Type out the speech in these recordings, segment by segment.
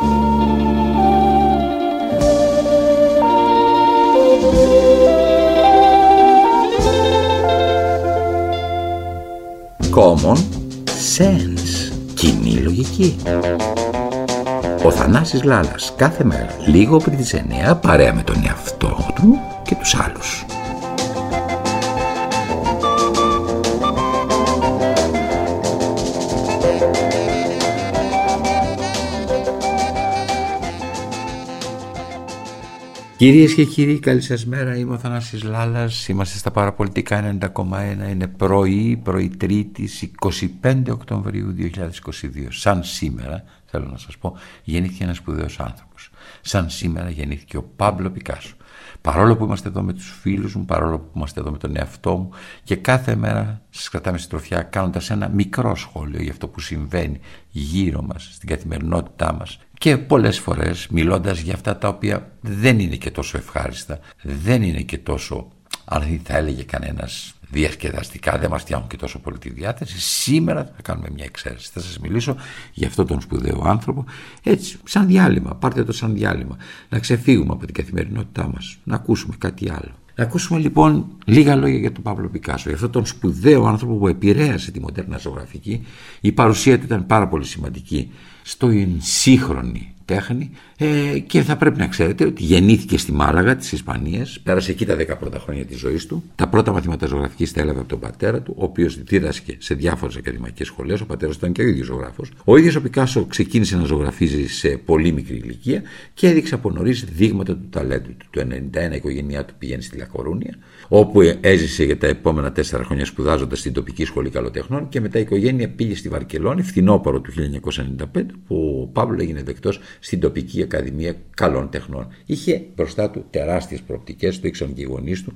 Common sense. Κοινή λογική. Ο Θανάσης Λάλας κάθε μέρα λίγο πριν τις 9 παρέα με τον εαυτό του και τους άλλους. Κυρίες και κύριοι, καλή σας μέρα. Είμαι ο Θανάσης Λάλας. Είμαστε στα παραπολιτικά 90,1. Είναι πρωί, πρωί Τρίτης, 25 Οκτωβρίου 2022. Σαν σήμερα, θέλω να σας πω, γεννήθηκε ένας σπουδαίος άνθρωπος. Σαν σήμερα γεννήθηκε ο Πάμπλο Πικάσο. Παρόλο που είμαστε εδώ με τους φίλους μου, παρόλο που είμαστε εδώ με τον εαυτό μου και κάθε μέρα σας κρατάμε στη τροφιά κάνοντας ένα μικρό σχόλιο για αυτό που συμβαίνει γύρω μας, στην καθημερινότητά μας και πολλές φορές μιλώντας για αυτά τα οποία δεν είναι και τόσο ευχάριστα, δεν είναι και τόσο, αν θα έλεγε κανένας, διασκεδαστικά, δεν μας φτιάχνουν και τόσο πολύ τη διάθεση. Σήμερα θα κάνουμε μια εξαίρεση. Θα σας μιλήσω για αυτόν τον σπουδαίο άνθρωπο, έτσι, σαν διάλειμμα. Πάρτε το σαν διάλειμμα. Να ξεφύγουμε από την καθημερινότητά μας, να ακούσουμε κάτι άλλο. Να ακούσουμε λοιπόν λίγα λόγια για τον Παύλο Πικάσο, για αυτόν τον σπουδαίο άνθρωπο που επηρέασε τη μοντέρνα ζωγραφική. Η παρουσία του ήταν πάρα πολύ σημαντική στο σύγχρονη τέχνη ε, και θα πρέπει να ξέρετε ότι γεννήθηκε στη Μάλαγα της Ισπανίας, πέρασε εκεί τα 10 πρώτα χρόνια της ζωής του. Τα πρώτα μαθήματα ζωγραφικής τα έλαβε από τον πατέρα του, ο οποίος δίδασκε σε διάφορες ακαδημαϊκές σχολές. Ο πατέρας του ήταν και ο ίδιος ζωγράφος. Ο ίδιος ο Πικάσο ξεκίνησε να ζωγραφίζει σε πολύ μικρή ηλικία και έδειξε από νωρίς δείγματα του ταλέντου του. Το 1991 η οικογένειά του πηγαίνει στη Λακορούνια, όπου έζησε για τα επόμενα τέσσερα χρόνια σπουδάζοντας στην τοπική σχολή καλλοτεχνών και μετά η οικογένεια πήγε στη Βαρκελόνη, φθινόπωρο του 1995, που ο Παύλο έγινε δεκτός στην τοπική Ακαδημία Καλών Τεχνών. Είχε μπροστά του τεράστιες προοπτικές, το ήξεραν και οι γονείς του.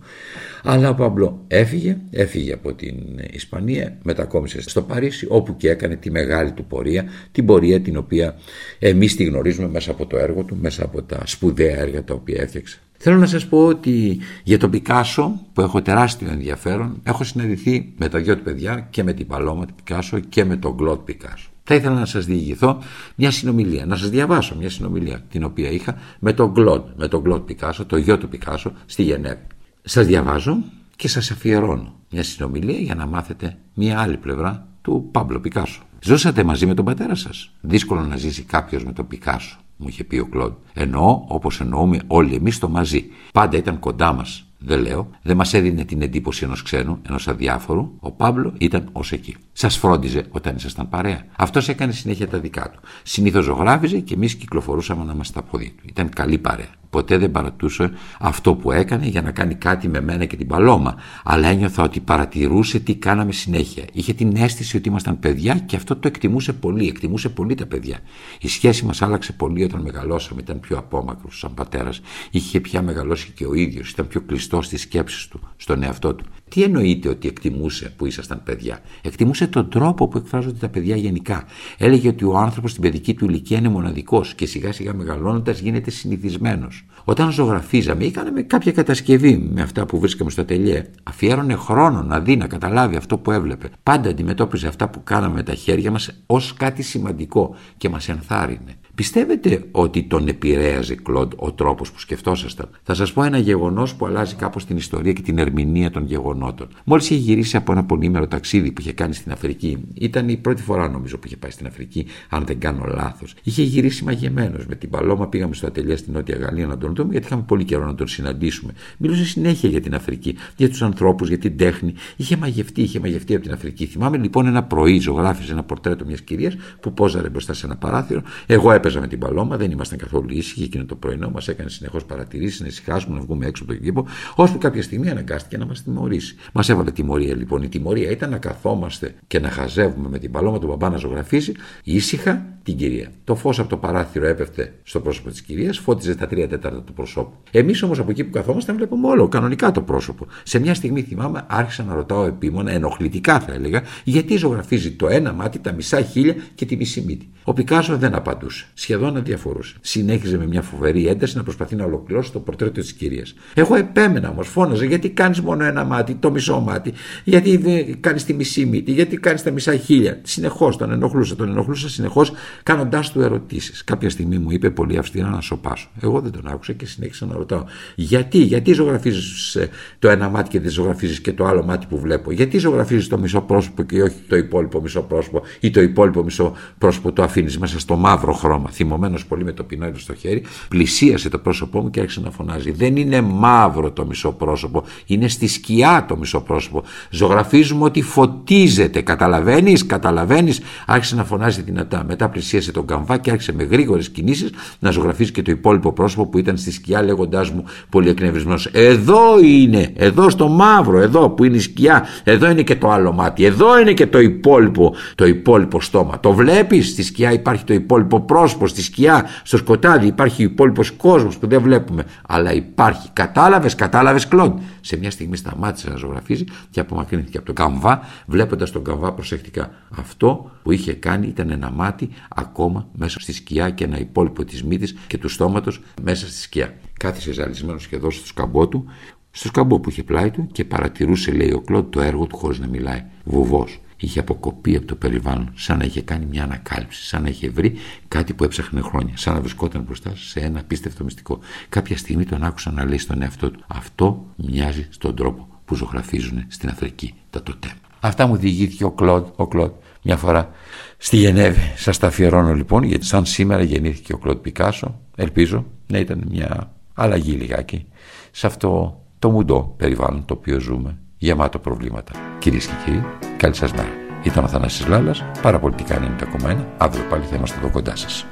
Αλλά ο Παύλο έφυγε, έφυγε από την Ισπανία, μετακόμισε στο Παρίσι, όπου και έκανε τη μεγάλη του πορεία, την πορεία την οποία εμείς τη γνωρίζουμε μέσα από το έργο του, μέσα από τα σπουδαία έργα τα οποία έφτιαξε. Θέλω να σας πω ότι για τον Πικάσο που έχω τεράστιο ενδιαφέρον έχω συναντηθεί με τα δυο του παιδιά και με την Παλώμα του Πικάσο και με τον Κλοντ Πικάσο. Θα ήθελα να σας διηγηθώ μια συνομιλία, να σας διαβάσω μια συνομιλία την οποία είχα με τον Κλοντ, με τον Κλοντ Πικάσο, το γιο του Πικάσο στη Γενέβη. Σας διαβάζω και σας αφιερώνω μια συνομιλία για να μάθετε μια άλλη πλευρά του Πάμπλο Πικάσο. Ζούσατε μαζί με τον πατέρα σας. Δύσκολο να ζήσει κάποιος με τον Πικάσο μου είχε πει ο Κλοντ. Εννοώ όπως εννοούμε όλοι εμείς το μαζί. Πάντα ήταν κοντά μας. Δεν λέω, δεν μας έδινε την εντύπωση ενός ξένου, ενός αδιάφορου. Ο Πάμπλο ήταν ως εκεί. Σας φρόντιζε όταν ήσασταν παρέα. Αυτός έκανε συνέχεια τα δικά του. Συνήθως ζωγράφιζε και εμείς κυκλοφορούσαμε να είμαστε στα πόδια του. Ήταν καλή παρέα. Ποτέ δεν παρατούσε αυτό που έκανε για να κάνει κάτι με μένα και την Παλώμα. Αλλά ένιωθα ότι παρατηρούσε τι κάναμε συνέχεια. Είχε την αίσθηση ότι ήμασταν παιδιά και αυτό το εκτιμούσε πολύ. Εκτιμούσε πολύ τα παιδιά. Η σχέση μας άλλαξε πολύ όταν μεγαλώσαμε. Ήταν πιο απόμακρος σαν πατέρας. Είχε πια μεγαλώσει και ο ίδιος. Ήταν πιο κλειστός στις σκέψεις του, στον εαυτό του. Τι εννοείται ότι εκτιμούσε που ήσασταν παιδιά; Εκτιμούσε τον τρόπο που εκφράζονται τα παιδιά γενικά. Έλεγε ότι ο άνθρωπος στην παιδική του ηλικία είναι μοναδικός και σιγά σιγά μεγαλώνοντας γίνεται συνηθισμένος. Όταν ζωγραφίζαμε ή κάναμε κάποια κατασκευή με αυτά που βρίσκαμε στο τελειέ, αφιέρωνε χρόνο να δει, να καταλάβει αυτό που έβλεπε. Πάντα αντιμετώπιζε αυτά που κάναμε με τα χέρια μας ως κάτι σημαντικό και μας ενθάρρυνε. Πιστεύετε ότι τον επηρέαζε, Κλοντ, ο τρόπος που σκεφτόσασταν; Θα σας πω ένα γεγονός που αλλάζει κάπως την ιστορία και την ερμηνεία των γεγονότων. Μόλις είχε γυρίσει από ένα πολύμερο ταξίδι που είχε κάνει στην Αφρική, ήταν η πρώτη φορά νομίζω που είχε πάει στην Αφρική, αν δεν κάνω λάθος. Είχε γυρίσει μαγεμένος. Με την Παλώμα πήγαμε στο ατελείο στην Νότια Γαλλία να τον δούμε, γιατί είχαμε πολύ καιρό να τον συναντήσουμε. Μιλούσε συνέχεια για την Αφρική, για τους ανθρώπους, για την τέχνη. Είχε μαγευτεί, είχε μαγευτεί από την Αφρική. Θυμάμαι λοιπόν ένα πρωί ζωγράφιζε ένα πορτρέτο μιας κυρίας που πόζαρε μπροστά σε ένα παράθυρο. Εγώ έπαιζα με την Παλώμα, δεν ήμασταν καθόλου ήσυχοι εκείνο το πρωινό, μας έκανε συνεχώς παρατηρήσεις, να ησυχάσουμε, να βγούμε έξω από τον κήπο, ώσπου κάποια στιγμή αναγκάστηκε να μας τιμωρήσει. Μας έβαλε τιμωρία λοιπόν. Η τιμωρία ήταν να καθόμαστε και να χαζεύουμε με την Παλώμα του μπαμπά να ζωγραφίσει ήσυχα την κυρία. Το φως από το παράθυρο έπεφτε στο πρόσωπο της κυρίας, φώτιζε τα τρία τέταρτα του προσώπου. Εμείς όμως από εκεί που καθόμασταν βλέπουμε όλο κανονικά το πρόσωπο. Σε μια στιγμή θυμάμαι άρχισα να ρωτάω επίμονα, ενοχλητικά θα έλεγα, γιατί ζωγραφίζει το ένα μάτι, τα μισά χίλια και τη μισή μύτη. Ο Πικάσο δεν απαντούσε. Σχεδόν αδιαφορούσε. Συνέχιζε με μια φοβερή ένταση να προσπαθεί να ολοκληρώσει το πορτρέτο της κυρίας. Εγώ επέμενα όμως, φώναζα γιατί κάνεις μόνο ένα μάτι, το μισό μάτι, γιατί δεν κάνεις τη μισή μύτη, γιατί κάνεις τα μισά χίλια. Συνεχώς τον ενοχλούσα, τον ενοχλούσα συνεχώς κάνοντάς του ερωτήσεις. Κάποια στιγμή μου είπε πολύ αυστηρά να σοπάσω. Εγώ δεν τον άκουσα και συνέχισα να ρωτάω. Γιατί, γιατί ζωγραφίζεις ε, το ένα μάτι και δεν ζωγραφίζεις και το άλλο μάτι που βλέπω; Γιατί ζωγραφίζεις το μισό πρόσωπο και όχι το υπόλοιπο μισό πρόσωπο ή το υπόλοιπο μισό πρόσωπο το αφήνεις μέσα στο μαύρο χρώμα; Θυμωμένος πολύ με το πινόιδο στο χέρι, πλησίασε το πρόσωπό μου και άρχισε να φωνάζει. Δεν είναι μαύρο το μισό πρόσωπο, είναι στη σκιά το μισό πρόσωπο. Ζωγραφίζουμε ότι φωτίζεται. Καταλαβαίνεις, καταλαβαίνεις. Άρχισε να φωνάζει δυνατά. Μετά πλησίασε τον καμβά και άρχισε με γρήγορες κινήσεις να ζωγραφίζει και το υπόλοιπο πρόσωπο που ήταν στη σκιά, λέγοντάς μου πολύ εκνευρισμένο. Εδώ είναι, εδώ στο μαύρο, εδώ που είναι η σκιά, εδώ είναι και το άλλο μάτι, εδώ είναι και το υπόλοιπο, το υπόλοιπο στόμα. Το βλέπεις, στη σκιά υπάρχει το υπόλοιπο πρόσωπο, στη σκιά, στο σκοτάδι υπάρχει ο υπόλοιπος κόσμος που δεν βλέπουμε. Αλλά υπάρχει. Κατάλαβες, κατάλαβες κλοντ. Σε μια στιγμή σταμάτησε να ζωγραφίζει και απομακρύνθηκε από τον καμβά, βλέποντας τον καμβά προσεκτικά. Αυτό που είχε κάνει ήταν ένα μάτι ακόμα μέσα στη σκιά και ένα υπόλοιπο της μύτης και του στόματος μέσα στη σκιά. Κάθισε ζαλισμένος σχεδόν στο σκαμπό του, στο σκαμπό που είχε πλάι του και παρατηρούσε, λέει ο Κλοντ, το έργο του χωρίς να μιλάει. Βουβός. Είχε αποκοπεί από το περιβάλλον, σαν να είχε κάνει μια ανακάλυψη, σαν να είχε βρει κάτι που έψαχνε χρόνια, σαν να βρισκόταν μπροστά σε ένα απίστευτο μυστικό. Κάποια στιγμή τον άκουσα να λέει στον εαυτό του: Αυτό μοιάζει στον τρόπο που ζωγραφίζουν στην Αφρική τα τοτέμ. Αυτά μου διηγήθηκε ο Κλοντ, ο Κλοντ μια φορά στη Γενέβη. Σας τα αφιερώνω λοιπόν, γιατί σαν σήμερα γεννήθηκε ο Κλοντ Πικάσο. Ελπίζω να ήταν μια αλλαγή λιγάκι σε αυτό το μουντό περιβάλλον το οποίο ζούμε, γεμάτο προβλήματα. Κυρίες και κύριοι, καλή σας μέρα. Ήταν ο Θανάσης Λάλλας, παραπολιτικά 90,1. Αύριο πάλι θα είμαστε εδώ κοντά σας.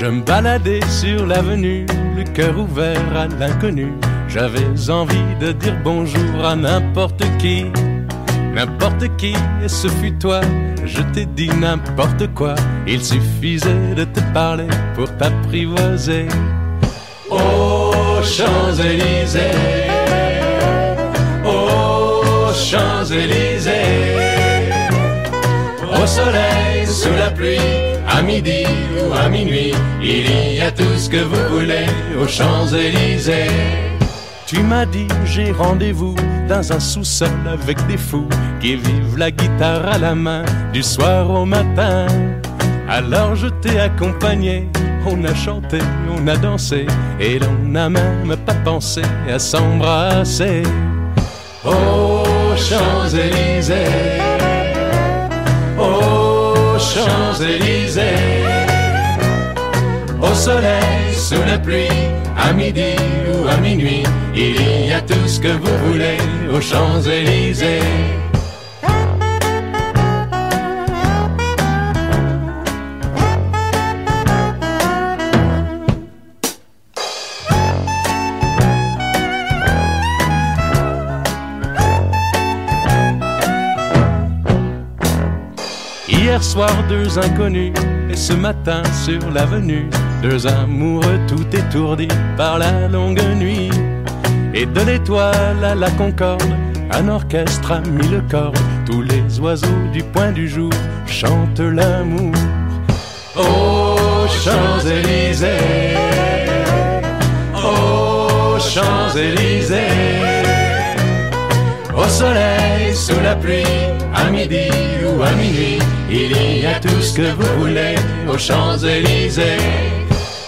Je me baladais sur l'avenue, le cœur ouvert à l'inconnu. J'avais envie de dire bonjour à n'importe qui. N'importe qui, ce fut toi, je t'ai dit n'importe quoi. Il suffisait de te parler pour t'apprivoiser. Aux Champs-Élysées, aux Champs-Élysées, au soleil, sous la pluie, à midi ou à minuit, il y a tout ce que vous voulez aux Champs-Élysées. Tu m'as dit j'ai rendez-vous dans un sous-sol avec des fous qui vivent la guitare à la main du soir au matin. Alors je t'ai accompagné, on a chanté, on a dansé et l'on n'a même pas pensé à s'embrasser. Aux Champs-Élysées, aux Champs-Élysées, au soleil, sous la pluie, à midi ou à minuit, il y a tout ce que vous voulez aux Champs-Élysées. Hier soir, deux inconnus, et ce matin sur l'avenue, deux amoureux tout étourdis par la longue nuit. Et de l'étoile à la concorde, un orchestre a mis le corps. Tous les oiseaux du point du jour chantent l'amour. Aux Champs-Élysées, aux Champs-Élysées, au soleil, sous la pluie, à midi ou à minuit, il y a tout ce que vous voulez aux Champs-Élysées.